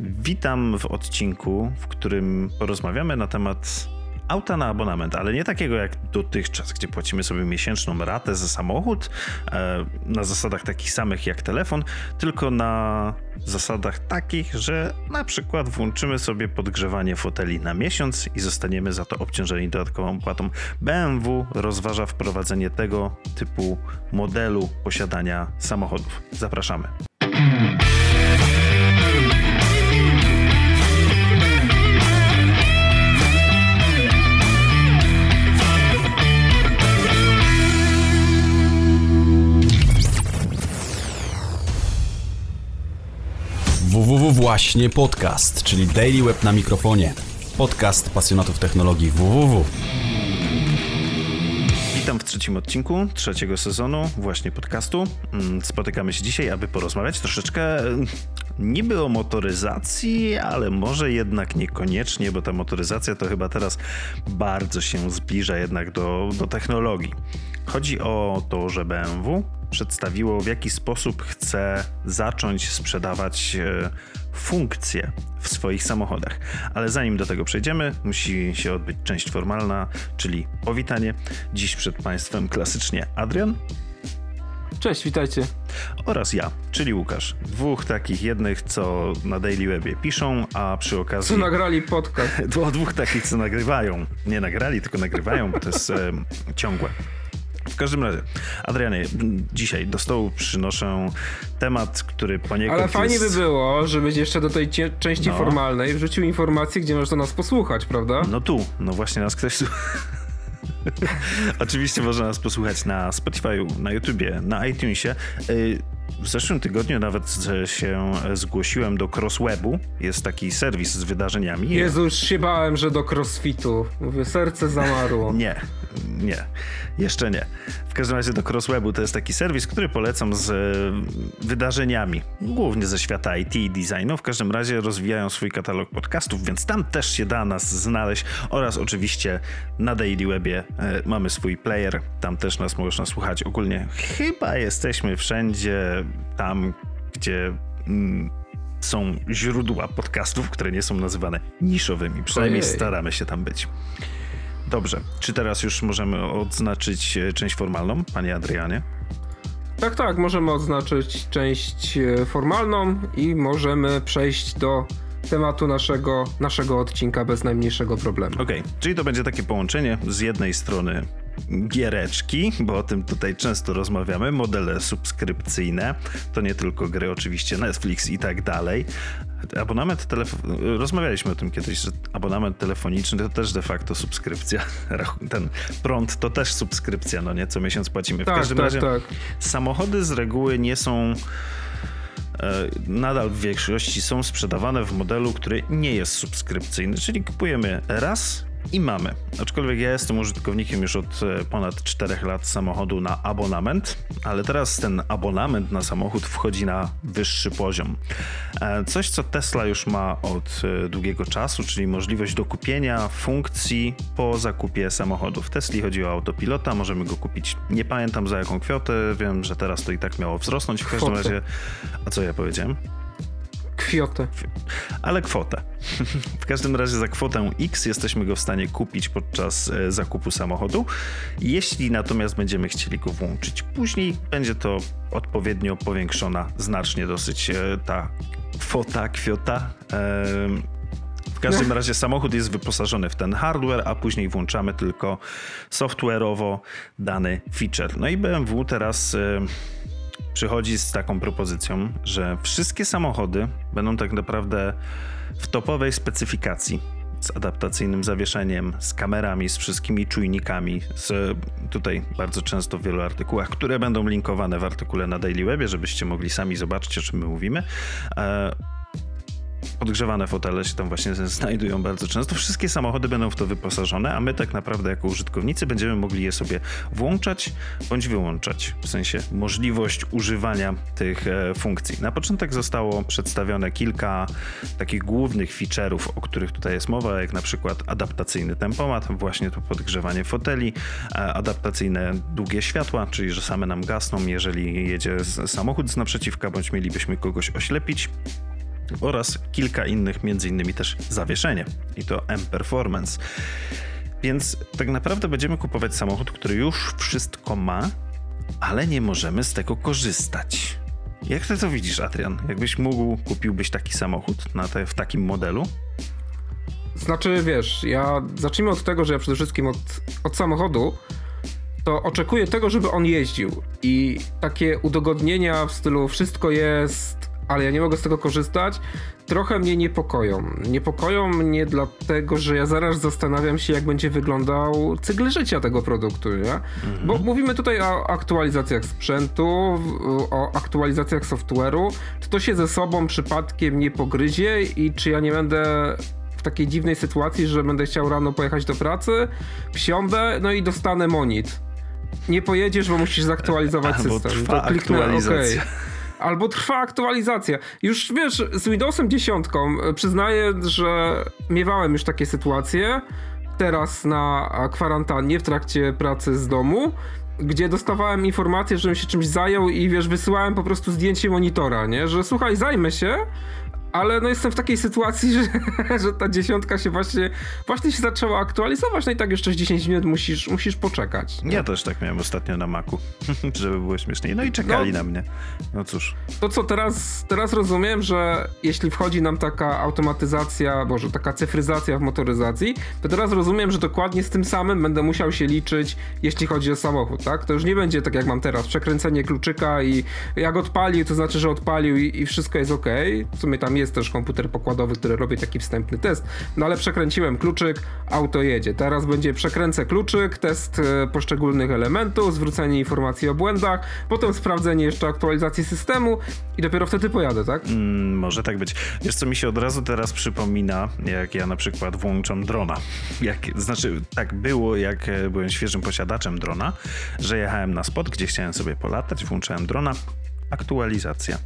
Witam w odcinku, w którym porozmawiamy na temat auta na abonament, ale nie takiego jak dotychczas, gdzie płacimy sobie miesięczną ratę za samochód e, na zasadach takich samych jak telefon, tylko na zasadach takich, że na przykład włączymy sobie podgrzewanie foteli na miesiąc i zostaniemy za to obciążeni dodatkową płatą. BMW rozważa wprowadzenie tego typu modelu posiadania samochodów. Zapraszamy. Właśnie podcast, czyli Daily Web na mikrofonie. Podcast pasjonatów technologii www. Witam w trzecim odcinku trzeciego sezonu właśnie podcastu. Mm, spotykamy się dzisiaj, aby porozmawiać troszeczkę mm, niby o motoryzacji, ale może jednak niekoniecznie, bo ta motoryzacja to chyba teraz bardzo się zbliża jednak do, do technologii. Chodzi o to, że BMW przedstawiło, w jaki sposób chce zacząć sprzedawać e, funkcje w swoich samochodach. Ale zanim do tego przejdziemy, musi się odbyć część formalna, czyli powitanie. Dziś przed Państwem klasycznie Adrian. Cześć, witajcie. Oraz ja, czyli Łukasz. Dwóch takich jednych, co na Daily Webie piszą, a przy okazji... Co nagrali podcast. Dwóch, takich, co nagrywają. Nie nagrali, tylko nagrywają, bo to jest e, ciągłe. W każdym razie, Adrianie, dzisiaj do stołu przynoszę temat, który poniekąd Ale fajnie jest... by było, żebyś jeszcze do tej części no. formalnej wrzucił informację, gdzie można nas posłuchać, prawda? No tu, no właśnie nas ktoś... Oczywiście można nas posłuchać na Spotify'u, na YouTubie, na iTunesie. W zeszłym tygodniu nawet się zgłosiłem do Crosswebu. Jest taki serwis z wydarzeniami. Jezu, już się bałem, że do Crossfitu. Mówię, serce zamarło. nie, nie, jeszcze nie. W każdym razie do Crosswebu to jest taki serwis, który polecam z wydarzeniami, głównie ze świata IT i designu. W każdym razie rozwijają swój katalog podcastów, więc tam też się da nas znaleźć oraz oczywiście na Daily Webie e, mamy swój player, tam też nas można słuchać. Ogólnie chyba jesteśmy wszędzie tam, gdzie mm, są źródła podcastów, które nie są nazywane niszowymi. Przynajmniej Ojej. staramy się tam być. Dobrze, czy teraz już możemy odznaczyć e, część formalną, panie Adrianie? Tak, tak, możemy odznaczyć część e, formalną i możemy przejść do tematu naszego, naszego odcinka bez najmniejszego problemu. Okej, okay. czyli to będzie takie połączenie z jednej strony giereczki, bo o tym tutaj często rozmawiamy, modele subskrypcyjne, to nie tylko gry, oczywiście Netflix i tak dalej. Abonament telefoniczny, rozmawialiśmy o tym kiedyś, że abonament telefoniczny to też de facto subskrypcja. Ten prąd to też subskrypcja, no nie? Co miesiąc płacimy. W tak, każdym tak, razie tak. samochody z reguły nie są nadal w większości są sprzedawane w modelu, który nie jest subskrypcyjny, czyli kupujemy raz i mamy. Aczkolwiek ja jestem użytkownikiem już od e, ponad 4 lat samochodu na abonament, ale teraz ten abonament na samochód wchodzi na wyższy poziom. E, coś, co Tesla już ma od e, długiego czasu, czyli możliwość dokupienia funkcji po zakupie samochodu. W Tesli chodzi o autopilota, możemy go kupić, nie pamiętam za jaką kwotę, wiem, że teraz to i tak miało wzrosnąć. W każdym razie, a co ja powiedziałem? Kwiotę. Ale kwotę. W każdym razie za kwotę X jesteśmy go w stanie kupić podczas e, zakupu samochodu. Jeśli natomiast będziemy chcieli go włączyć później, będzie to odpowiednio powiększona znacznie dosyć e, ta kwota, kwiota. W każdym razie samochód jest wyposażony w ten hardware, a później włączamy tylko software'owo dany feature. No i BMW teraz przychodzi z taką propozycją, że wszystkie samochody będą tak naprawdę w topowej specyfikacji z adaptacyjnym zawieszeniem, z kamerami, z wszystkimi czujnikami, z tutaj bardzo często w wielu artykułach, które będą linkowane w artykule na Daily Webie, żebyście mogli sami zobaczyć, o czym my mówimy. Podgrzewane fotele się tam właśnie znajdują bardzo często. Wszystkie samochody będą w to wyposażone, a my tak naprawdę jako użytkownicy będziemy mogli je sobie włączać bądź wyłączać. W sensie możliwość używania tych e, funkcji. Na początek zostało przedstawione kilka takich głównych feature'ów, o których tutaj jest mowa, jak na przykład adaptacyjny tempomat, właśnie to podgrzewanie foteli, e, adaptacyjne długie światła, czyli że same nam gasną, jeżeli jedzie samochód z naprzeciwka, bądź mielibyśmy kogoś oślepić. Oraz kilka innych, między innymi też zawieszenie i to M-Performance. Więc tak naprawdę będziemy kupować samochód, który już wszystko ma, ale nie możemy z tego korzystać. Jak ty to widzisz, Adrian? Jakbyś mógł, kupiłbyś taki samochód na te, w takim modelu? Znaczy, wiesz, ja zacznijmy od tego, że ja przede wszystkim od, od samochodu to oczekuję tego, żeby on jeździł. I takie udogodnienia w stylu wszystko jest, ale ja nie mogę z tego korzystać, trochę mnie niepokoją. Niepokoją mnie dlatego, że ja zaraz zastanawiam się, jak będzie wyglądał cykl życia tego produktu, nie? Mhm. Bo mówimy tutaj o aktualizacjach sprzętu, o aktualizacjach software'u. Czy to się ze sobą przypadkiem nie pogryzie i czy ja nie będę w takiej dziwnej sytuacji, że będę chciał rano pojechać do pracy, wsiądę, no i dostanę monit. Nie pojedziesz, bo musisz zaktualizować system. Trwa to kliknę aktualizacja. OK albo trwa aktualizacja. Już wiesz, z Windowsem 10 e, przyznaję, że miewałem już takie sytuacje. Teraz na kwarantannie w trakcie pracy z domu, gdzie dostawałem informację, żebym się czymś zajął i wiesz, wysyłałem po prostu zdjęcie monitora, nie? Że słuchaj, zajmę się, ale no jestem w takiej sytuacji, że, że ta dziesiątka się właśnie, właśnie się zaczęła aktualizować, no i tak jeszcze 10 minut musisz, musisz poczekać. Ja też tak miałem ostatnio na Macu, żeby było śmieszniej. No i czekali no, na mnie. No cóż. To co, teraz, teraz rozumiem, że jeśli wchodzi nam taka automatyzacja, boże, taka cyfryzacja w motoryzacji, to teraz rozumiem, że dokładnie z tym samym będę musiał się liczyć, jeśli chodzi o samochód, tak? To już nie będzie tak jak mam teraz, przekręcenie kluczyka i jak odpalił, to znaczy, że odpalił i, i wszystko jest ok. W sumie tam jest jest też komputer pokładowy, który robi taki wstępny test, no ale przekręciłem kluczyk, auto jedzie. Teraz będzie przekręcę kluczyk, test e, poszczególnych elementów, zwrócenie informacji o błędach, potem sprawdzenie jeszcze aktualizacji systemu i dopiero wtedy pojadę, tak? Mm, może tak być. Wiesz co mi się od razu teraz przypomina, jak ja na przykład włączam drona. Jak, znaczy tak było, jak e, byłem świeżym posiadaczem drona, że jechałem na spot, gdzie chciałem sobie polatać, włączałem drona, aktualizacja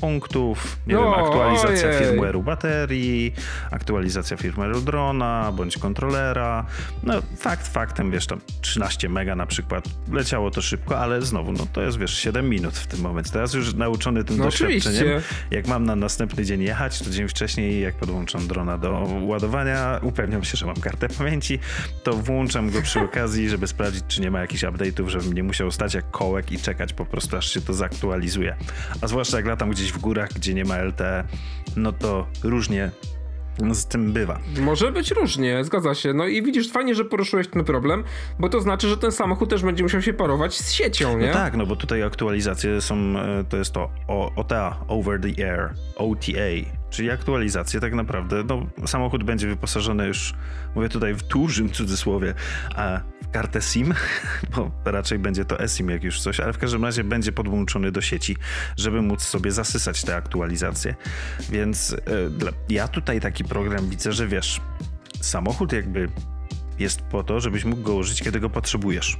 punktów, nie no, wiem, aktualizacja ojej. firmware'u baterii, aktualizacja firmware'u drona, bądź kontrolera. No fakt faktem, wiesz, tam 13 mega na przykład, leciało to szybko, ale znowu, no to jest, wiesz, 7 minut w tym momencie. Teraz już nauczony tym no doświadczeniem, oczywiście. jak mam na następny dzień jechać, to dzień wcześniej, jak podłączam drona do ładowania, upewniam się, że mam kartę pamięci, to włączam go przy okazji, żeby sprawdzić, czy nie ma jakichś update'ów, żebym nie musiał stać jak kołek i czekać po prostu, aż się to zaktualizuje. A zwłaszcza jak latam gdzieś gdzieś w górach, gdzie nie ma LTE, no to różnie z tym bywa. Może być różnie, zgadza się. No i widzisz, fajnie, że poruszyłeś ten problem, bo to znaczy, że ten samochód też będzie musiał się parować z siecią, nie? No tak, no bo tutaj aktualizacje są, e, to jest to OTA, Over the Air, OTA, czyli aktualizacje tak naprawdę, no samochód będzie wyposażony już, mówię tutaj w dużym cudzysłowie, w kartę SIM, bo raczej będzie to eSIM jak już coś, ale w każdym razie będzie podłączony do sieci, żeby móc sobie zasysać te aktualizacje. Więc y, ja tutaj taki program widzę, że wiesz, samochód jakby jest po to, żebyś mógł go użyć, kiedy go potrzebujesz.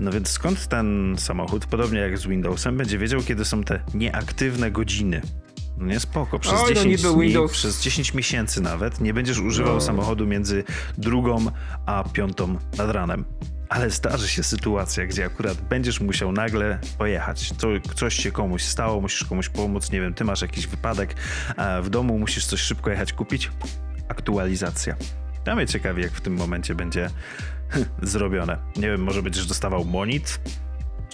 No więc skąd ten samochód, podobnie jak z Windowsem, będzie wiedział, kiedy są te nieaktywne godziny? No nie spoko, przez, Oj, 10 no dni, Windows... przez 10 miesięcy nawet nie będziesz używał no. samochodu między drugą a piątą nad ranem. Ale zdarzy się sytuacja, gdzie akurat będziesz musiał nagle pojechać. To, coś się komuś stało, musisz komuś pomóc, nie wiem, ty masz jakiś wypadek w domu, musisz coś szybko jechać kupić. Aktualizacja. Ja mnie ciekawi, jak w tym momencie będzie zrobione. Nie wiem, może będziesz dostawał monit,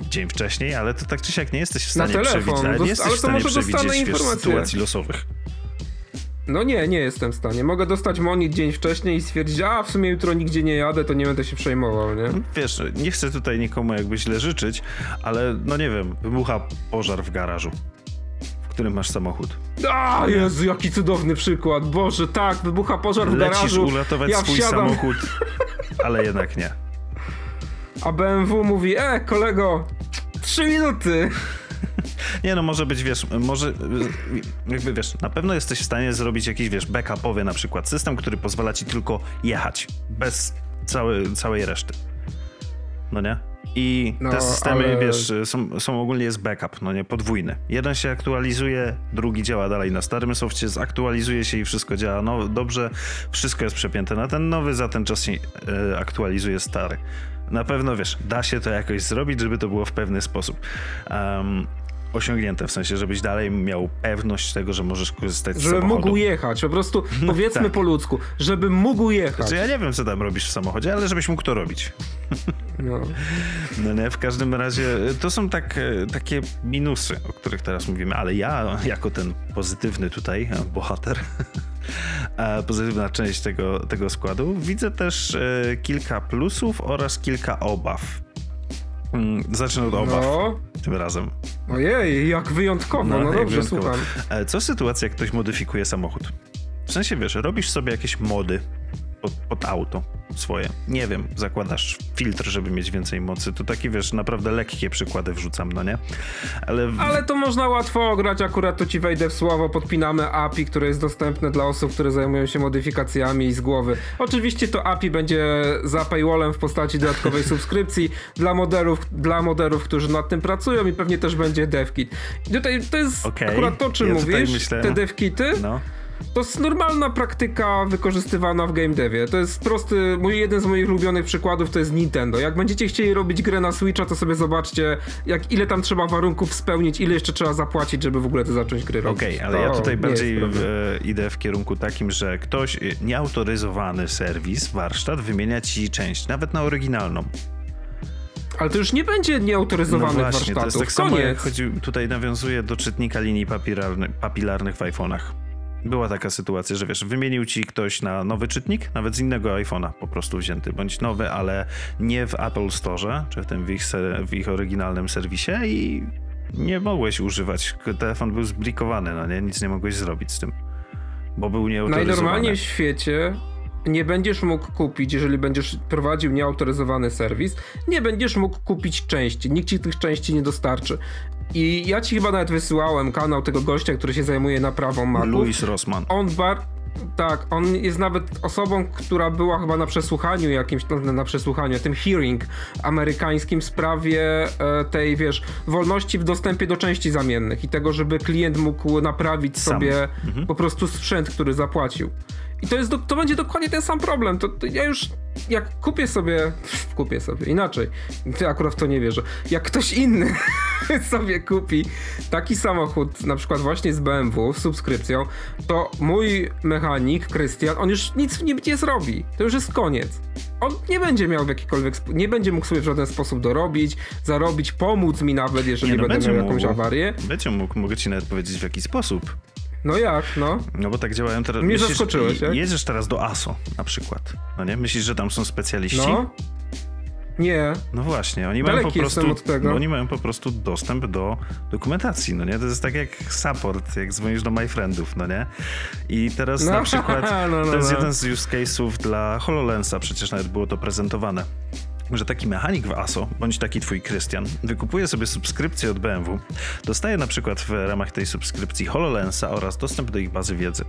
dzień wcześniej, ale to tak czy siak nie jesteś w stanie telefon, przewidzieć, nie jesteś ale w stanie przewidzieć wiesz, sytuacji losowych. No nie, nie jestem w stanie. Mogę dostać monit dzień wcześniej i stwierdzić, a w sumie jutro nigdzie nie jadę, to nie będę się przejmował, nie? No, wiesz, nie chcę tutaj nikomu jakby źle życzyć, ale no nie wiem, wybucha pożar w garażu w którym masz samochód. A, Jezu, jaki cudowny przykład. Boże, tak, wybucha pożar w Lecisz garażu. uratować ja swój wsiadam. samochód, ale jednak nie. A BMW mówi, e, kolego, trzy minuty. Nie no, może być, wiesz, może, jakby wiesz, na pewno jesteś w stanie zrobić jakiś, wiesz, backupowy na przykład system, który pozwala ci tylko jechać, bez całej, całej reszty. No nie? I no, te systemy, ale... wiesz, są, są ogólnie jest backup, no nie, podwójny. Jeden się aktualizuje, drugi działa dalej na starym softie, zaktualizuje się i wszystko działa no, dobrze, wszystko jest przepięte na ten nowy, za ten czas się e, aktualizuje stary na pewno wiesz, da się to jakoś zrobić, żeby to było w pewny sposób. Um, osiągnięte, w sensie, żebyś dalej miał pewność tego, że możesz korzystać żeby z samochodu. mógł jechać, po prostu powiedzmy tak. po ludzku, żeby mógł jechać. Znaczy, ja nie wiem, co tam robisz w samochodzie, ale żebyś mógł to robić. No. No nie, w każdym razie to są tak, e, takie minusy, o których teraz mówimy, ale ja jako ten pozytywny tutaj e, bohater, e, pozytywna część tego, tego składu, widzę też e, kilka plusów oraz kilka obaw. Mm, Zacznę od obaw no. tym razem. Ojej, jak wyjątkowo, no, jak dobrze, wyjątkowo. słucham. Co sytuacja, jak ktoś modyfikuje samochód? W sensie, wiesz, robisz sobie jakieś mody pod, pod auto swoje. Nie wiem, zakładasz filtr, żeby mieć więcej mocy. To takie, wiesz, naprawdę lekkie przykłady wrzucam, no nie? Ale, Ale to można łatwo ograć, akurat tu ci wejdę w słowo, podpinamy API, które jest dostępne dla osób, które zajmują się modyfikacjami z głowy. Oczywiście to API będzie za paywallem w postaci dodatkowej subskrypcji dla moderów, dla moderów, którzy nad tym pracują i pewnie też będzie devkit. I tutaj to jest Okej, akurat to, o czym ja mówisz, myślę- te devkity. no. To jest normalna praktyka wykorzystywana w game devie. To jest prosty, mój jeden z moich ulubionych przykładów to jest Nintendo. Jak będziecie chcieli robić grę na Switcha, to sobie zobaczcie, jak ile tam trzeba warunków spełnić, ile jeszcze trzeba zapłacić, żeby w ogóle to zacząć gry robić. Okej, ale To ja tutaj bardziej problem. e, idę w kierunku takim, że ktoś, e, nieautoryzowany serwis, warsztat wymienia ci część, nawet na oryginalną. Ale to już nie będzie nieautoryzowanych no właśnie, warsztatów. to jest tak samo jak Koniec. chodzi, tutaj nawiązuje do czytnika linii papilarny, papilarnych w iPhone'ach. Była taka sytuacja, że wiesz, wymienił ci ktoś na nowy czytnik, nawet z innego iPhone'a po prostu wzięty, bądź nowy, ale nie w Apple Store, czy w tym w ich, w ich oryginalnym serwisie i nie mogłeś używać. Telefon był zblikowany, no nie? Nic nie mogłeś zrobić z tym, bo był nieautoryzowany. Najnormalniej w świecie nie będziesz mógł kupić, jeżeli będziesz prowadził nieautoryzowany serwis, nie będziesz mógł kupić części. Nikt ci tych części nie dostarczy. I ja ci chyba nawet wysyłałem kanał tego gościa, który się zajmuje naprawą Maców. Louis Rossman. On bar... Tak, on jest nawet osobą, która była chyba na przesłuchaniu jakimś, no, na przesłuchaniu, tym hearing amerykańskim w sprawie e, tej, wiesz, wolności w dostępie do części zamiennych i tego, żeby klient mógł naprawić Sam. sobie po prostu sprzęt, który zapłacił. I to, jest do, to będzie dokładnie ten sam problem. To, to ja już, jak kupię sobie, kupię sobie, inaczej, ty akurat w to nie wierzę, jak ktoś inny sobie kupi taki samochód, na przykład właśnie z BMW, z subskrypcją, to mój mechanik, Krystian, on już nic w nim nie zrobi. To już jest koniec. On nie będzie miał w jakikolwiek, nie będzie mógł sobie w żaden sposób dorobić, zarobić, pomóc mi nawet, jeżeli Nie, no będę miał jakąś mógł. awarię. Będzie mógł, mogę ci nawet powiedzieć w jaki sposób. No jak, no? No bo tak działają teraz. Mnie zaskoczyłeś, jak? Jedziesz teraz do ASO na przykład. No nie? Myślisz, że tam są specjaliści? No? Nie. No właśnie, oni mają, po prostu, od tego. oni mają po prostu dostęp do dokumentacji, no nie? To jest tak jak support, jak dzwonisz do MyFriendów, no nie? I teraz No, na przykład no, no, to jest no. jeden z use case'ów dla HoloLensa, przecież nawet było to prezentowane. Że taki mechanik w ASO, bądź taki twój Krystian, wykupuje sobie subskrypcję od BMW, dostaje na przykład w ramach tej subskrypcji HoloLensa oraz dostęp do ich bazy wiedzy.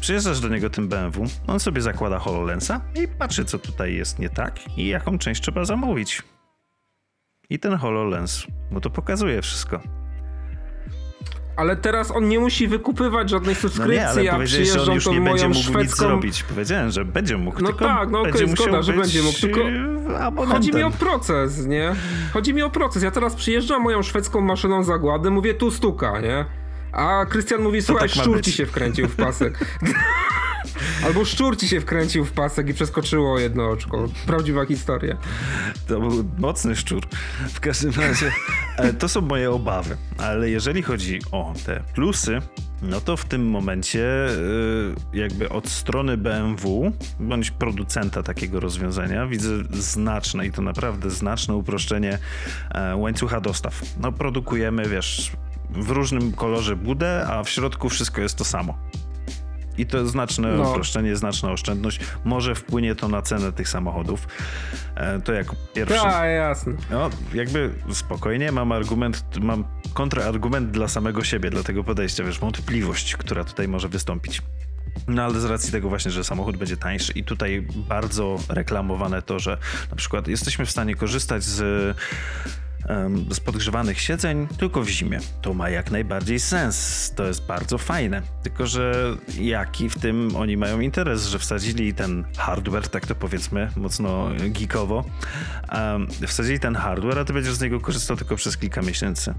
Przyjeżdżasz do niego tym BMW, on sobie zakłada HoloLensa i patrzy, co tutaj jest nie tak i jaką część trzeba zamówić. I ten HoloLens mu to pokazuje wszystko. Ale teraz on nie musi wykupywać żadnej No subskrypcji, nie, ale ja powiedziałeś, że on już nie będzie moją mógł nic szwedzką... zrobić. Powiedziałem, że będzie mógł, No tak, no okej, będzie zgoda, że będzie mógł, tylko abonentem. Chodzi mi o proces, nie? Chodzi mi o proces. Ja teraz przyjeżdżam moją szwedzką maszyną zagłady, mówię tu stuka, nie? A Krystian mówi, słuchaj, tak ma szczur ci się wkręcił w pasek. Albo szczur ci się wkręcił w pasek i przeskoczyło jedno oczko. Prawdziwa historia. To był mocny szczur. W każdym razie e, to są moje obawy. Ale jeżeli chodzi o te plusy, no to w tym momencie e, jakby od strony BMW bądź producenta takiego rozwiązania widzę znaczne i to naprawdę znaczne uproszczenie e, łańcucha dostaw. No produkujemy, wiesz, w różnym kolorze budę, a w środku wszystko jest to samo. I to znaczne No. uproszczenie, znaczna oszczędność. Może wpłynie to na cenę tych samochodów. E, To jako pierwsze. Tak, jasne. No, jakby spokojnie mam argument, mam kontrargument dla samego siebie, dla tego podejścia, wiesz, wątpliwość, która tutaj może wystąpić. No ale z racji tego właśnie, że samochód będzie tańszy i tutaj bardzo reklamowane to, że na przykład jesteśmy w stanie korzystać z, z podgrzewanych siedzeń tylko w zimie. To ma jak najbardziej sens. To jest bardzo fajne. Tylko, że jaki w tym oni mają interes, że wsadzili ten hardware, tak to powiedzmy, mocno geekowo, em, wsadzili ten hardware, a ty będziesz z niego korzystał tylko przez kilka miesięcy.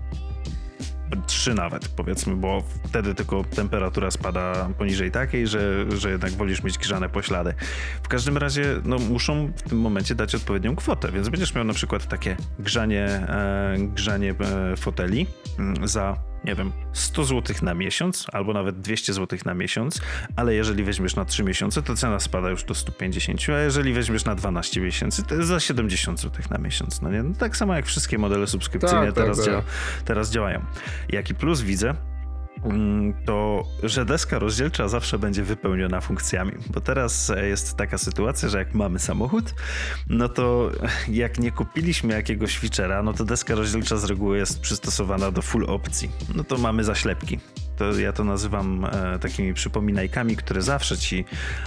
Trzy nawet powiedzmy, bo wtedy tylko temperatura spada poniżej takiej, że, że jednak wolisz mieć grzane poślady. W każdym razie no, muszą w tym momencie dać odpowiednią kwotę, więc będziesz miał na przykład takie grzanie, e, grzanie e, foteli mm, za nie wiem, 100 zł na miesiąc, albo nawet 200 zł na miesiąc, ale jeżeli weźmiesz na 3 miesiące, to cena spada już do 150, a jeżeli weźmiesz na 12 miesięcy, to jest za 70 zł na miesiąc. No nie? No tak samo jak wszystkie modele subskrypcyjne tak, teraz, tak, dzia- teraz działają. Jaki plus widzę? Mm, to że deska rozdzielcza zawsze będzie wypełniona funkcjami. Bo teraz jest taka sytuacja, że jak mamy samochód, no to jak nie kupiliśmy jakiegoś feature'a, no to deska rozdzielcza z reguły jest przystosowana do full opcji. No to mamy zaślepki to ja to nazywam e, takimi przypominajkami, które zawsze ci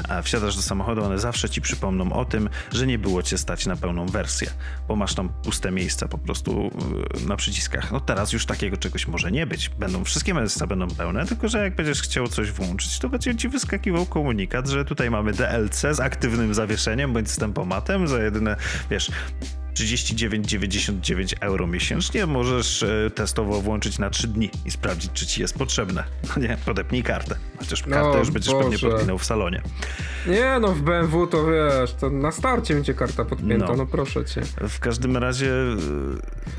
e, wsiadasz do samochodu, one zawsze ci przypomną o tym, że nie było cię stać na pełną wersję, bo masz tam puste miejsca po prostu e, na przyciskach. No teraz już takiego czegoś może nie być. Będą wszystkie miejsca będą pełne, tylko że jak będziesz chciał coś włączyć, to będzie ci wyskakiwał komunikat, że tutaj mamy DLC z aktywnym zawieszeniem bądź z tempomatem za jedyne, wiesz, 39,99 euro miesięcznie możesz e, testowo włączyć na 3 dni i sprawdzić, czy ci jest potrzebne. No nie, podepnij kartę. Chociaż no, kartę już będziesz Boże. pewnie podpinał w salonie. Nie, no w BMW to wiesz, to na starcie będzie karta podpięta, no, no proszę cię. W każdym razie...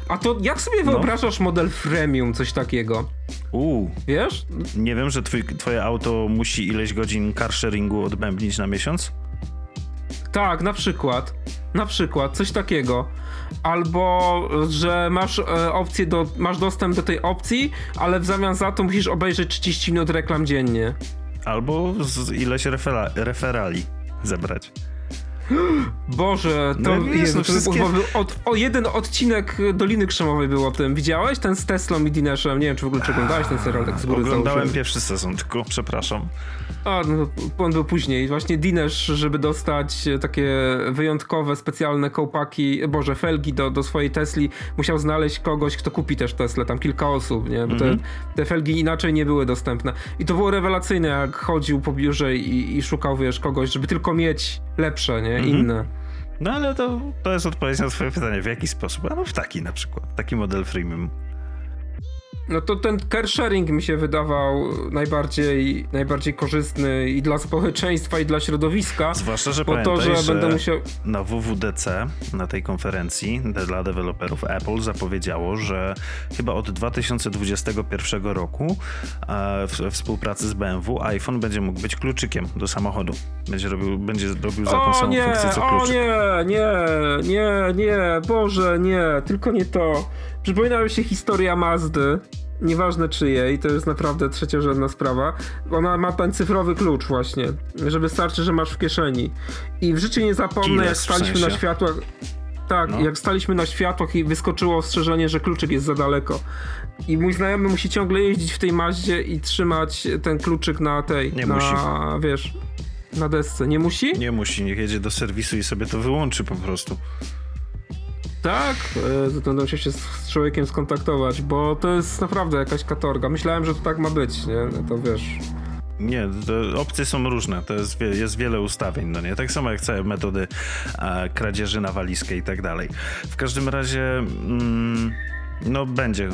A to jak sobie no. wyobrażasz model freemium, coś takiego? Uuu. Wiesz? Nie wiem, że twój, twoje auto musi ileś godzin car sharingu odbębnić na miesiąc? Tak, na przykład. Na przykład, coś takiego. Albo, że masz e, opcję do, masz dostęp do tej opcji, ale w zamian za to musisz obejrzeć 30 minut reklam dziennie. Albo z ileś refera referali zebrać. Boże, to, no, no wszystkie... od, o jeden odcinek Doliny Krzemowej był o tym. Widziałeś ten z Teslą i Dineszem? Nie wiem, czy w ogóle czy oglądałeś ten serial tak z góry Oglądałem założyłem. pierwszy sezon, tylko przepraszam. A, no, on był później. Właśnie Dinesz, żeby dostać takie wyjątkowe, specjalne kołpaki, boże, felgi do, do swojej Tesli, musiał znaleźć kogoś, kto kupi też Teslę, tam kilka osób, nie? Bo te, mm -hmm. te felgi inaczej nie były dostępne. I to było rewelacyjne, jak chodził po biurze i, i szukał, wiesz, kogoś, żeby tylko mieć lepsze, nie? Mhm. Inne. No ale to, to jest odpowiedź na twoje pytanie, w jaki sposób? A no w taki na przykład, taki model freemium. No to ten car sharing mi się wydawał najbardziej, najbardziej korzystny i dla społeczeństwa, i dla środowiska. Zwłaszcza, że po to, że, że będę musiał... na WWDC, na tej konferencji dla deweloperów Apple zapowiedziało, że chyba od 2021 roku w współpracy z BMW iPhone będzie mógł być kluczykiem do samochodu. Będzie robił, będzie robił za tą samą nie, funkcję co kluczyk. O nie, nie, nie, nie, Boże, nie, tylko nie to. Przypomina mi się historia Mazdy, nieważne czyjej, to jest naprawdę trzeciorzędna sprawa. Ona ma ten cyfrowy klucz właśnie, że wystarczy, że masz w kieszeni. I w życiu nie zapomnę, jak staliśmy w sensie? na światłach. Tak, no. jak staliśmy na światłach i wyskoczyło ostrzeżenie, że kluczyk jest za daleko. I mój znajomy musi ciągle jeździć w tej maździe i trzymać ten kluczyk na tej, nie na, musi. wiesz, na desce. Nie musi? Nie musi, niech jedzie do serwisu i sobie to wyłączy po prostu. Tak, e, będę musiał się z człowiekiem skontaktować, bo to jest naprawdę jakaś katorga. Myślałem, że to tak ma być, nie? To wiesz. Nie, opcje są różne, to jest, jest wiele ustawień, no nie? Tak samo jak całe metody kradzieży na walizkę i tak dalej. W każdym razie... Mm, no będzie.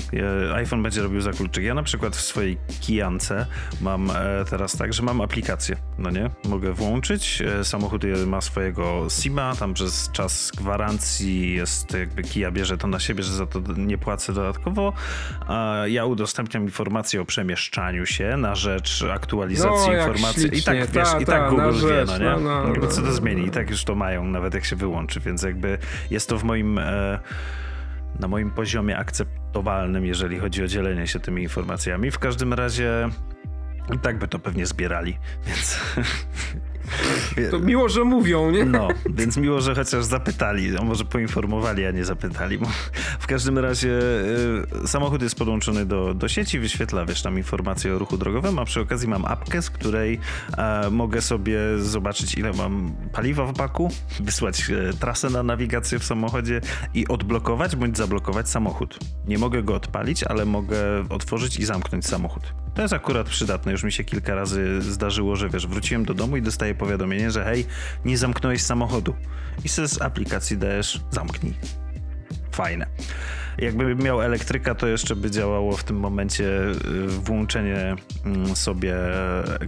iPhone będzie robił zakluczyk. Ja na przykład w swojej kijance mam e, teraz tak, że mam aplikację, no nie? Mogę włączyć. E, samochód ma swojego SIMA, tam przez czas gwarancji jest jakby Kia bierze to na siebie, że za to nie płacę dodatkowo. A ja udostępniam informacje o przemieszczaniu się na rzecz aktualizacji no, informacji. I tak wiesz, ta, i tak ta, Google rzecz, wie, no nie? No, no, no, co to zmieni? I tak już to mają, nawet jak się wyłączy, więc jakby jest to w moim e, na moim poziomie akceptowalnym, jeżeli chodzi o dzielenie się tymi informacjami. W każdym razie i tak by to pewnie zbierali, więc to miło, że mówią, nie? No, więc miło, że chociaż zapytali, a może poinformowali, a nie zapytali. Bo w każdym razie y, samochód jest podłączony do, do sieci, wyświetla, wiesz, tam informacje o ruchu drogowym, a przy okazji mam apkę, z której e, mogę sobie zobaczyć, ile mam paliwa w baku, wysłać e, trasę na nawigację w samochodzie i odblokować bądź zablokować samochód. Nie mogę go odpalić, ale mogę otworzyć i zamknąć samochód. To jest akurat przydatne. Już mi się kilka razy zdarzyło, że wiesz, wróciłem do domu i dostaję powiadomienie, że hej, nie zamknąłeś samochodu. I z aplikacji dajesz zamknij. Fajne. Jakby miał elektryka, to jeszcze by działało w tym momencie y, włączenie mm, sobie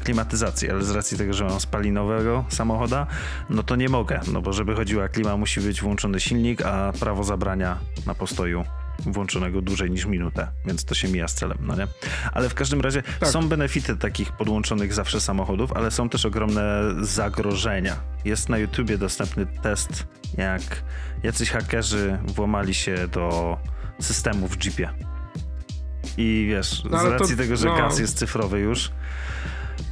klimatyzacji, ale z racji tego, że mam spalinowego samochoda, no to nie mogę, no bo żeby chodziła klima, musi być włączony silnik, a prawo zabrania na postoju włączonego dłużej niż minutę, więc to się mija z celem, no nie? Ale w każdym razie tak. są benefity takich podłączonych zawsze samochodów, ale są też ogromne zagrożenia. Jest na YouTubie dostępny test, jak jacyś hakerzy włamali się do systemu w Jeepie. I wiesz, no, z racji to, tego, że no. gaz jest cyfrowy już,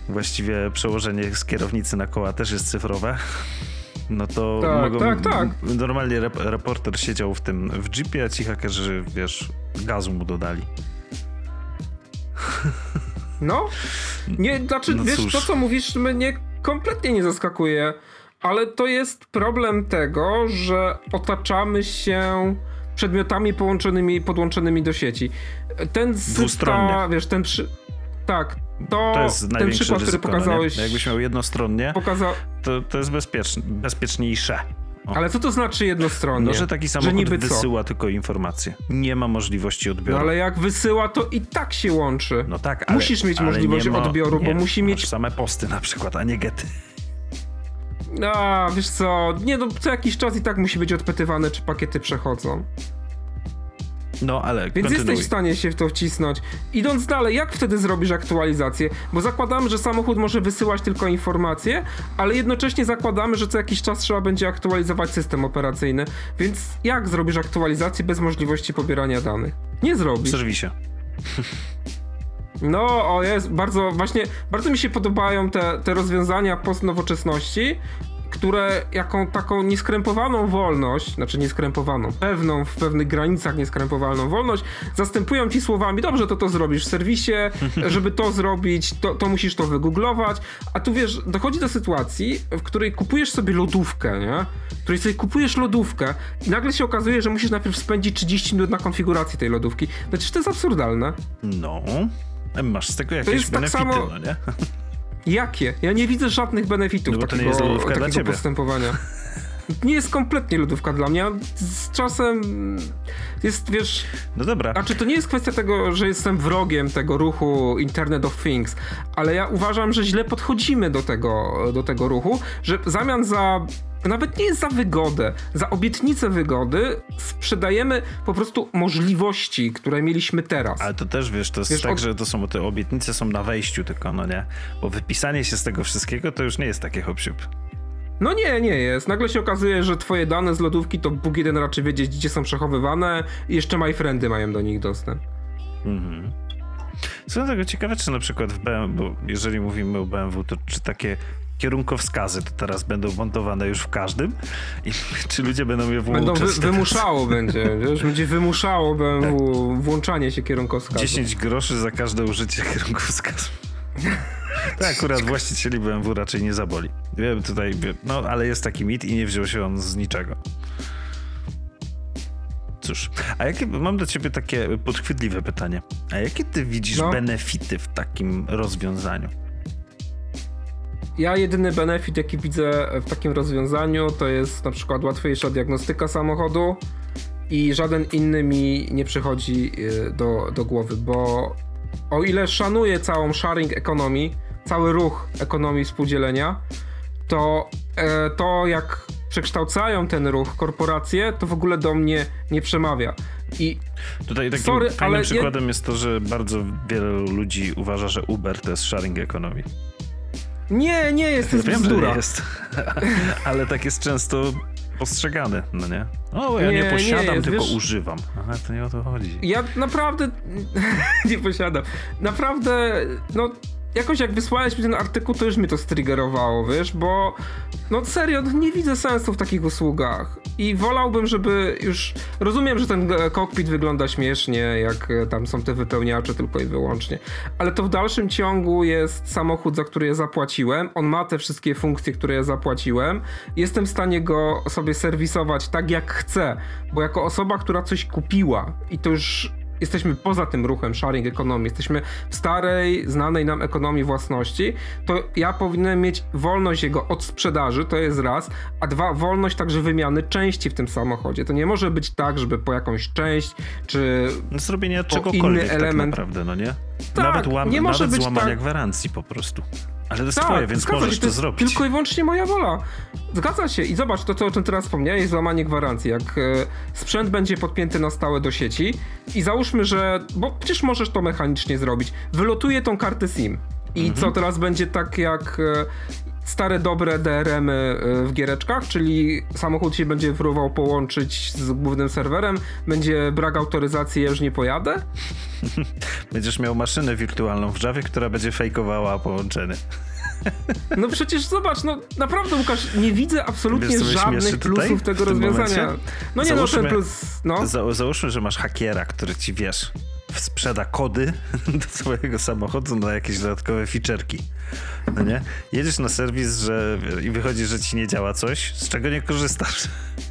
właściwie przełożenie z kierownicy na koła też jest cyfrowe, no to tak, mogą, tak, tak. normalnie rep reporter siedział w tym w jeepie, a ci hakerzy, wiesz, gazu mu dodali. No, nie, znaczy, no wiesz, to co mówisz mnie kompletnie nie zaskakuje, ale to jest problem tego, że otaczamy się przedmiotami połączonymi, podłączonymi do sieci. Ten systa, wiesz, ten przy... Tak, to, to jest ten przykład, ryzyko, który pokazałeś. No Jakbyś miał jednostronnie, pokaza... to, to jest bezpieczne, bezpieczniejsze. O. Ale co to znaczy jednostronnie? No, że taki samochód że wysyła co? tylko informacje. Nie ma możliwości odbioru. No ale jak wysyła, to i tak się łączy. No tak, ale, Musisz mieć ale możliwość ma, odbioru, nie, bo musi mieć... same posty na przykład, a nie gety. A, wiesz co, nie no, co jakiś czas i tak musi być odpytywane, czy pakiety przechodzą. No, ale Więc kontynuuj. jesteś w stanie się w to wcisnąć. Idąc dalej, jak wtedy zrobisz aktualizację? Bo zakładamy, że samochód może wysyłać tylko informacje, ale jednocześnie zakładamy, że co jakiś czas trzeba będzie aktualizować system operacyjny. Więc jak zrobisz aktualizację bez możliwości pobierania danych? Nie zrobisz. Serwisie. No, o jest, bardzo, właśnie, bardzo mi się podobają te, te rozwiązania postnowoczesności, które jaką taką nieskrępowaną wolność, znaczy nieskrępowaną, pewną, w pewnych granicach nieskrępowaną wolność, zastępują ci słowami, dobrze, to to zrobisz w serwisie, żeby to zrobić, to, to musisz to wygooglować, a tu wiesz, dochodzi do sytuacji, w której kupujesz sobie lodówkę, nie? W której sobie kupujesz lodówkę i nagle się okazuje, że musisz najpierw spędzić 30 minut na konfiguracji tej lodówki. Przecież to jest absurdalne. No, masz z tego jakieś to jest tak benefity, tak samo... no nie? Jakie? Ja nie widzę żadnych benefitów no takiego, takiego postępowania. Nie jest kompletnie lodówka dla mnie. Z czasem jest, wiesz. No dobra. Znaczy, to nie jest kwestia tego, że jestem wrogiem tego ruchu Internet of Things, ale ja uważam, że źle podchodzimy do tego, do tego ruchu, że w zamian za nawet nie jest za wygodę, za obietnicę wygody sprzedajemy po prostu możliwości, które mieliśmy teraz. Ale to też wiesz, to jest wiesz, tak, od... że to są te obietnice są na wejściu tylko, no nie? Bo wypisanie się z tego wszystkiego to już nie jest takie hop no nie, nie jest. Nagle się okazuje, że twoje dane z lodówki to Bóg jeden raczej wiedzieć, gdzie są przechowywane i jeszcze MyFriendy mają do nich dostęp. Mhm. Są tego ciekawe, czy na przykład w BMW, bo jeżeli mówimy o BMW, to czy takie kierunkowskazy to teraz będą montowane już w każdym i czy ludzie będą je włączać? Będą wy, wymuszało będzie, wiesz, będzie wymuszało BMW tak. włączanie się kierunkowskazów. 10 groszy za każde użycie kierunkowskazu. Tak, akurat właścicieli BMW raczej nie zaboli. Wiem tutaj, no ale jest taki mit i nie wziął się on z niczego. Cóż, a jakie, mam do ciebie takie podchwytliwe pytanie. A jakie ty widzisz no. benefity w takim rozwiązaniu? Ja jedyny benefit, jaki widzę w takim rozwiązaniu, to jest na przykład łatwiejsza diagnostyka samochodu i żaden inny mi nie przychodzi y, do, do głowy, bo o ile szanuję całą sharing economy, cały ruch ekonomii współdzielenia, to e, to jak przekształcają ten ruch korporacje, to w ogóle do mnie nie przemawia. I tutaj takim sorry, ale przykładem je... jest to, że bardzo wiele ludzi uważa, że Uber to jest sharing economy. Nie, nie jest, to jest Wiem, bzdura. że jest, ale tak jest często postrzegany, no nie? O, ja nie, nie posiadam, nie jest, tylko wiesz, używam. Aha, to nie o to chodzi. Ja naprawdę nie posiadam. Naprawdę, no jakoś jak wysłałeś mi ten artykuł, to już mnie to striggerowało, wiesz, bo no serio, no nie widzę sensu w takich usługach. I wolałbym, żeby już, rozumiem, że ten kokpit wygląda śmiesznie, jak e, tam są te wypełniacze tylko i wyłącznie, ale to w dalszym ciągu jest samochód, za który ja zapłaciłem, on ma te wszystkie funkcje, które ja zapłaciłem, jestem w stanie go sobie serwisować tak jak chcę, bo jako osoba, która coś kupiła i to już jesteśmy poza tym ruchem sharing ekonomii, jesteśmy w starej, znanej nam ekonomii własności, to ja powinienem mieć wolność jego od sprzedaży, to jest raz, a dwa, wolność także wymiany części w tym samochodzie. To nie może być tak, żeby po jakąś część, czy no, Zrobienie czegokolwiek inny tak element... tak naprawdę, no nie? Tak, nawet łam, nie może nawet być złamania tak... gwarancji po prostu. Ale to jest tak, twoje, więc możesz się, to, to zrobić. Tylko i wyłącznie moja wola. Zgadza się. I zobacz, to co o czym teraz wspomniałeś, złamanie gwarancji. Jak e, sprzęt będzie podpięty na stałe do sieci i załóżmy, że... Bo przecież możesz to mechanicznie zrobić. Wylotuje tą kartę SIM. I mhm. co teraz będzie tak jak e, stare dobre DRM-y e, w giereczkach, czyli samochód się będzie próbował połączyć z głównym serwerem, będzie brak autoryzacji, ja już nie pojadę? Będziesz miał maszynę wirtualną w Javie, która będzie fejkowała połączenie. No przecież zobacz, no naprawdę Łukasz, nie widzę absolutnie Wiesz, żadnych plusów tego rozwiązania. Momencie? No nie załóżmy, no, ten plus, no. Za, załóżmy, że masz hakiera, który ci, wiesz, sprzeda kody do swojego samochodu na jakieś dodatkowe featureki. No nie? Jedziesz na serwis że, i wychodzi, że ci nie działa coś, z czego nie korzystasz.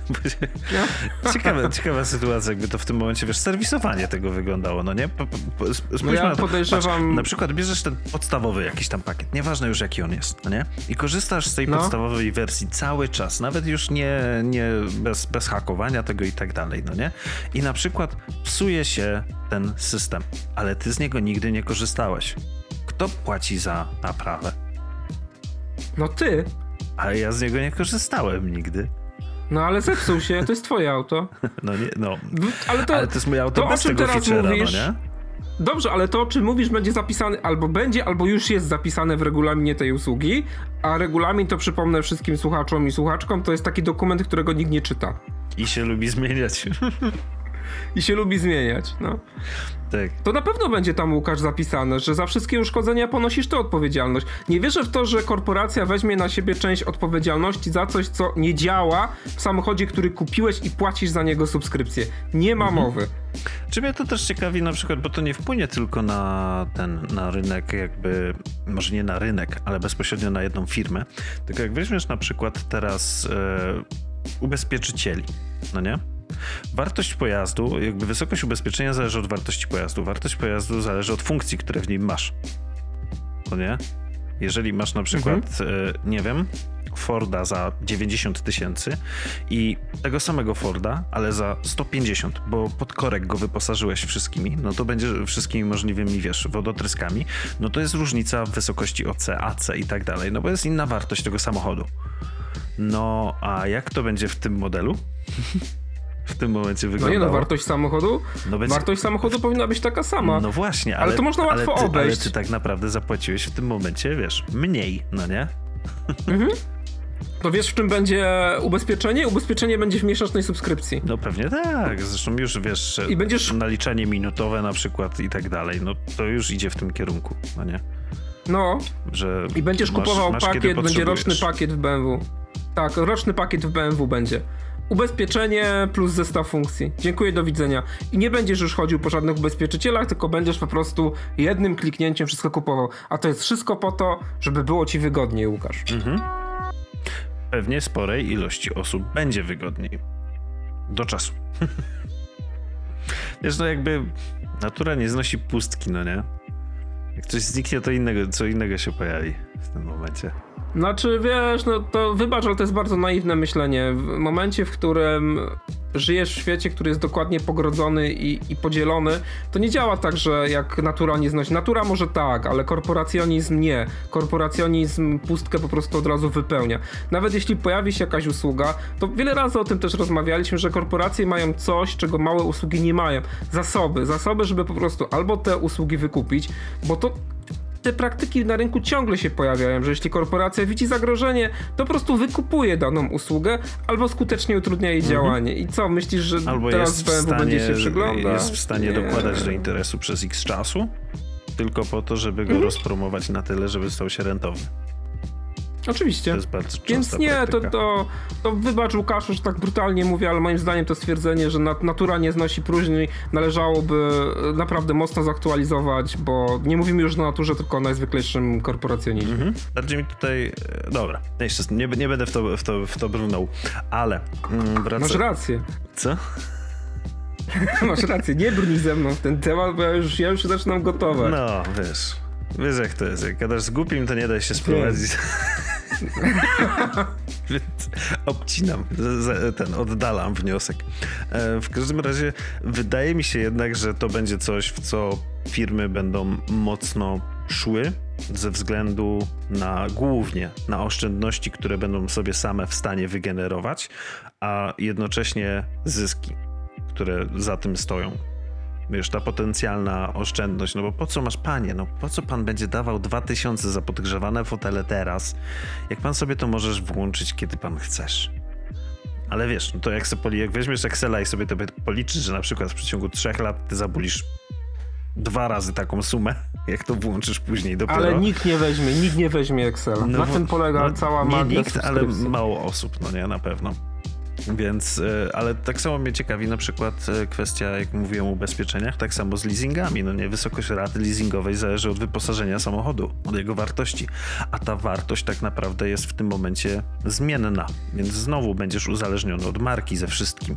ciekawa, ciekawa sytuacja, jakby to w tym momencie, wiesz, serwisowanie tego wyglądało, no nie? Po, po, no ja na, podejrzewam... Patrz, na przykład bierzesz ten podstawowy jakiś tam pakiet, nieważne już jaki on jest, no nie? I korzystasz z tej no. podstawowej wersji cały czas, nawet już nie, nie bez, bez hakowania tego i tak dalej, no nie? I na przykład psuje się ten system, ale ty z niego nigdy nie korzystałeś. Kto płaci za naprawę? No ty. Ale ja z niego nie korzystałem nigdy. No ale zepsuł się, to jest twoje auto. No nie, no. Ale to, ale to jest moje auto to, bez o czym tego teraz feature'a, no mówisz, no nie? Dobrze, ale to, o czym mówisz, będzie zapisane, albo będzie, albo już jest zapisane w regulaminie tej usługi, a regulamin, to przypomnę wszystkim słuchaczom i słuchaczkom, to jest taki dokument, którego nikt nie czyta. I się lubi zmieniać. I się lubi zmieniać, no. Tak. To na pewno będzie tam, Łukasz, zapisane, że za wszystkie uszkodzenia ponosisz ty odpowiedzialność. Nie wierzę w to, że korporacja weźmie na siebie część odpowiedzialności za coś, co nie działa w samochodzie, który kupiłeś i płacisz za niego subskrypcję. Nie ma mhm. mowy. Czy mnie to też ciekawi na przykład, bo to nie wpłynie tylko na ten, na rynek jakby, może nie na rynek, ale bezpośrednio na jedną firmę, tylko jak weźmiesz na przykład teraz e, ubezpieczycieli, no nie? Wartość pojazdu, jakby wysokość ubezpieczenia zależy od wartości pojazdu. Wartość pojazdu zależy od funkcji, które w nim masz. No nie? Jeżeli masz na przykład, mhm. nie wiem, Forda za 90 tysięcy i tego samego Forda, ale za 150, bo pod korek go wyposażyłeś wszystkimi, no to będzie wszystkimi możliwymi, wiesz, wodotryskami, no to jest różnica w wysokości OC, AC i tak dalej, no bo jest inna wartość tego samochodu. No, a jak to będzie w tym modelu? W tym momencie wyglądało. No nie no, wartość samochodu? No będzie... Wartość samochodu powinna być taka sama. No właśnie, ale, ale to można łatwo ale ty, obejść. Ale ty tak naprawdę zapłaciłeś w tym momencie, wiesz, mniej, no nie? Mhm. To wiesz, w czym będzie ubezpieczenie? Ubezpieczenie będzie w miesięcznej subskrypcji. No pewnie tak. Zresztą już wiesz, I będziesz... naliczanie minutowe na przykład i tak dalej, no to już idzie w tym kierunku, no nie? No. Że I będziesz masz, kupował masz, pakiet, będzie roczny pakiet w BMW. Tak, roczny pakiet w BMW będzie. Ubezpieczenie plus zestaw funkcji. Dziękuję, do widzenia. I nie będziesz już chodził po żadnych ubezpieczycielach, tylko będziesz po prostu jednym kliknięciem wszystko kupował. A to jest wszystko po to, żeby było ci wygodniej, Łukasz. Mhm. Pewnie sporej ilości osób będzie wygodniej. Do czasu. Wiesz, no jakby natura nie znosi pustki, no nie? Jak coś zniknie, to innego, co innego się pojawi w tym momencie. Znaczy, wiesz, no to wybacz, ale to jest bardzo naiwne myślenie. W momencie, w którym żyjesz w świecie, który jest dokładnie pogrodzony i, i podzielony, to nie działa tak, że jak natura nie znosi. Natura może tak, ale korporacjonizm nie. Korporacjonizm pustkę po prostu od razu wypełnia. Nawet jeśli pojawi się jakaś usługa, to wiele razy o tym też rozmawialiśmy, że korporacje mają coś, czego małe usługi nie mają. Zasoby. Zasoby, żeby po prostu albo te usługi wykupić, bo to te praktyki na rynku ciągle się pojawiają, że jeśli korporacja widzi zagrożenie, to po prostu wykupuje daną usługę albo skutecznie utrudnia jej mhm. działanie. I co, myślisz, że albo teraz BMW będzie się przyglądać? Jest w stanie nie. dokładać do interesu przez x czasu, tylko po to, żeby go mhm. rozpromować na tyle, żeby stał się rentowny. Oczywiście. To jest bardzo Więc nie, to, to, to wybacz Łukaszu, że tak brutalnie mówię, ale moim zdaniem to stwierdzenie, że natura nie znosi próżni, należałoby naprawdę mocno zaktualizować, bo nie mówimy już o naturze, tylko o najzwyklejszym korporacjonizmie. Mhm. Bardziej mi tutaj, e, dobra, jeszcze nie, nie będę w to, w to, w to brnął, ale mm, wraca... Masz rację. Co? Masz rację, nie brnij ze mną w ten temat, bo ja już, ja już zaczynam gotować. No, wiesz. Wiesz jak to jest, jak gadasz z głupim, to nie da się sprowadzić. Więc obcinam, ten, oddalam wniosek. E, w każdym razie wydaje mi się jednak, że to będzie coś, w co firmy będą mocno szły ze względu na głównie na oszczędności, które będą sobie same w stanie wygenerować, a jednocześnie zyski, które za tym stoją wiesz, ta potencjalna oszczędność, no bo po co masz panie, no po co pan będzie dawał 2000 za podgrzewane fotele teraz, jak pan sobie to możesz włączyć, kiedy pan chcesz. Ale wiesz, no to jak, sobie, jak weźmiesz Excela i sobie to policzysz, że na przykład w przeciągu trzech lat ty zabulisz dwa razy taką sumę, jak to włączysz później dopiero. Ale nikt nie weźmie, nikt nie weźmie Excela. No, na tym polega no, cała magia Nie nikt, ale mało osób, no nie, na pewno. Więc, e, ale tak samo mnie ciekawi na przykład e, kwestia, jak mówiłem o ubezpieczeniach, tak samo z leasingami. No nie, wysokość raty leasingowej zależy od wyposażenia samochodu, od jego wartości. A ta wartość tak naprawdę jest w tym momencie zmienna, więc znowu będziesz uzależniony od marki ze wszystkim.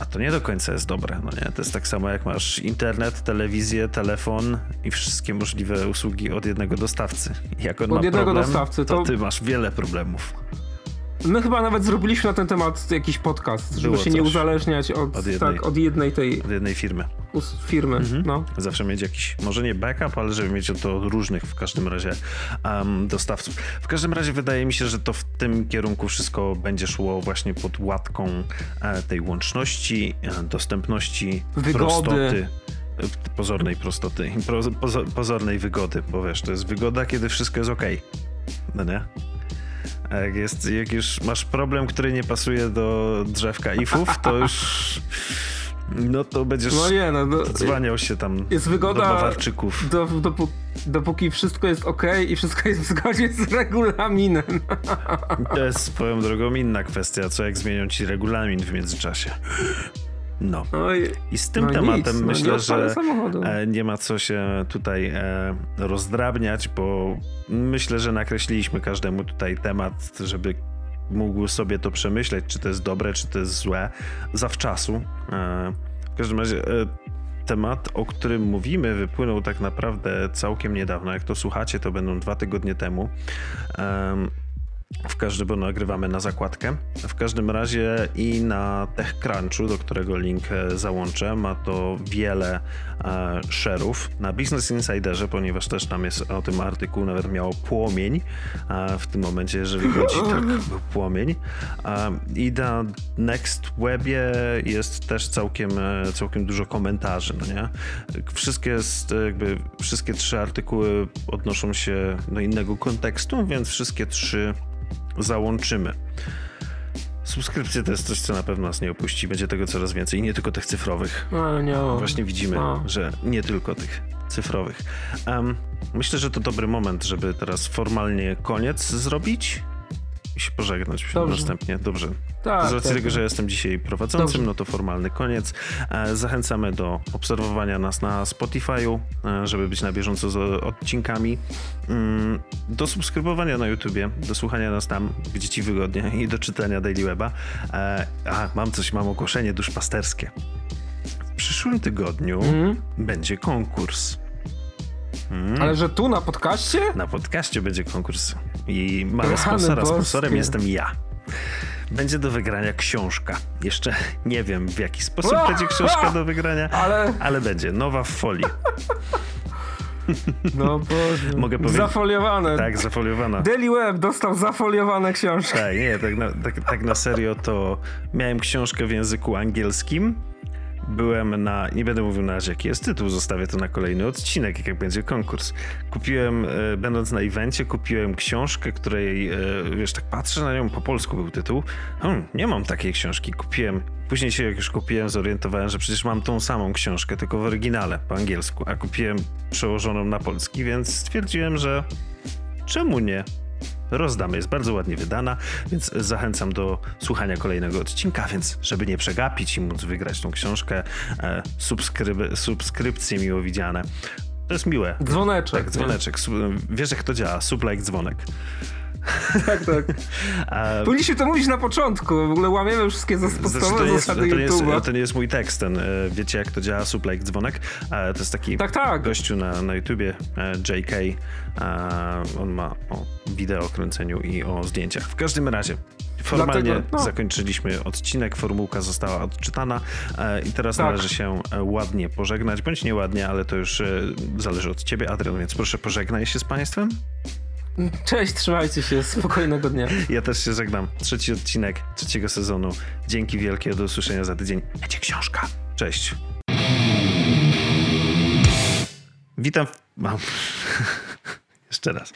A to nie do końca jest dobre, no nie? To jest tak samo jak masz internet, telewizję, telefon i wszystkie możliwe usługi od jednego dostawcy. Jak on od ma jednego problem, dostawcy, to... to ty masz wiele problemów. My chyba nawet zrobiliśmy na ten temat jakiś podcast, żeby Było się nie uzależniać od, od, jednej, tak, od jednej tej... Od jednej firmy. Firmy, mhm. no. Zawsze mieć jakiś, może nie backup, ale żeby mieć to różnych w każdym razie um, dostawców. W każdym razie wydaje mi się, że to w tym kierunku wszystko będzie szło właśnie pod łatką e, tej łączności, e, dostępności, Wygody. prostoty e, pozornej prostoty, pozornej wygody, bo wiesz, to jest wygoda, kiedy wszystko jest ok. No nie? A jak, jest, jak już masz problem, który nie pasuje do drzewka ifów, to już no to będziesz no nie, no, no, dzwaniał się tam jest wygoda do Bawarczyków. Do, dopó dopóki wszystko jest ok i wszystko jest w zgodzie z regulaminem. To jest swoją drogą inna kwestia, co jak zmienią ci regulamin w międzyczasie. No. I z tym no tematem nic, no myślę, no że e, nie ma co się tutaj e, rozdrabniać, bo myślę, że nakreśliliśmy każdemu tutaj temat, żeby mógł sobie to przemyśleć, czy to jest dobre, czy to jest złe, zawczasu. E, w każdym razie temat, o którym mówimy, wypłynął tak naprawdę całkiem niedawno. Jak to słuchacie, to będą dwa tygodnie temu. W każdym, bo nagrywamy na zakładkę. W każdym razie i na TechCrunchu, do którego link e, załączę, ma to wiele e, share'ów. Na Business Insiderze, ponieważ też tam jest o tym artykuł, nawet miało płomień e, w tym momencie, jeżeli chodzi, tak, był płomień. E, I na Next Webie jest też całkiem, e, całkiem dużo komentarzy, no nie? Wszystkie, jakby, wszystkie trzy artykuły odnoszą się do innego kontekstu, więc wszystkie trzy załączymy. Subskrypcje to jest coś, co na pewno nas nie opuści. Będzie tego coraz więcej i nie tylko tych cyfrowych. No, nie. Właśnie widzimy, no. że nie tylko tych cyfrowych. Um, myślę, że to dobry moment, żeby teraz formalnie koniec zrobić pożegnać Dobrze. następnie. Dobrze. Tak, Z racji tak, tego, że jestem dzisiaj prowadzącym, Dobrze. no to formalny koniec. E, zachęcamy do obserwowania nas na Spotify'u, e, żeby być na bieżąco z odcinkami. Mm, do subskrybowania na YouTubie, do słuchania nas tam, gdzie ci wygodnie i do czytania Daily Weba. E, a, mam coś, mam ogłoszenie duszpasterskie. W przyszłym tygodniu mm. będzie konkurs. Mm. Ale że tu na podcaście? Na podcaście będzie konkurs. I mamy sponsora. Sponsorem jestem ja. Będzie do wygrania książka. Jeszcze nie wiem w jaki sposób będzie książka do wygrania, ale, ale będzie. Nowa w folii. No Boże. Mogę powiedzieć. Zafoliowane. Tak, zafoliowana. Daily Web dostał zafoliowane książki. Tak, nie, tak na, tak, tak na serio to miałem książkę w języku angielskim byłem na, nie będę mówił na razie jaki jest tytuł, zostawię to na kolejny odcinek, jak będzie konkurs. Kupiłem, e, będąc na evencie, kupiłem książkę, której, e, wiesz, tak patrzę na nią, po polsku był tytuł. Hmm, nie mam takiej książki, kupiłem, później się jak już kupiłem, zorientowałem, że przecież mam tą samą książkę, tylko w oryginale, po angielsku, a kupiłem przełożoną na polski, więc stwierdziłem, że czemu nie? Rozdamy. Jest bardzo ładnie wydana, więc zachęcam do słuchania kolejnego odcinka, więc żeby nie przegapić i móc wygrać tą książkę, e, subskryb- subskrypcje miło widziane. To jest miłe. Dzwoneczek. Tak, dzwoneczek. Wiesz jak to działa? Sub, like, dzwonek. Tak, tak. A... Powinniśmy to mówić na początku, w ogóle łamiemy wszystkie podstawowe zasady to nie, jest, to nie jest mój tekst, ten, e, wiecie jak to działa, suplek dzwonek? To jest taki tak, tak. gościu na, na YouTubie, e, JK, on ma o wideo o kręceniu i o zdjęciach. W każdym razie, Formalnie Dlatego, no. zakończyliśmy odcinek, formułka została odczytana e, i teraz tak. należy się e, ładnie pożegnać, bądź nieładnie, ale to już e, zależy od ciebie, Adrian, więc proszę pożegnaj się z państwem. Cześć, trzymajcie się, spokojnego dnia. Ja też się żegnam. Trzeci odcinek trzeciego sezonu. Dzięki wielkie, do usłyszenia za tydzień. Będzie książka. Cześć. Witam. Mam. Jeszcze raz.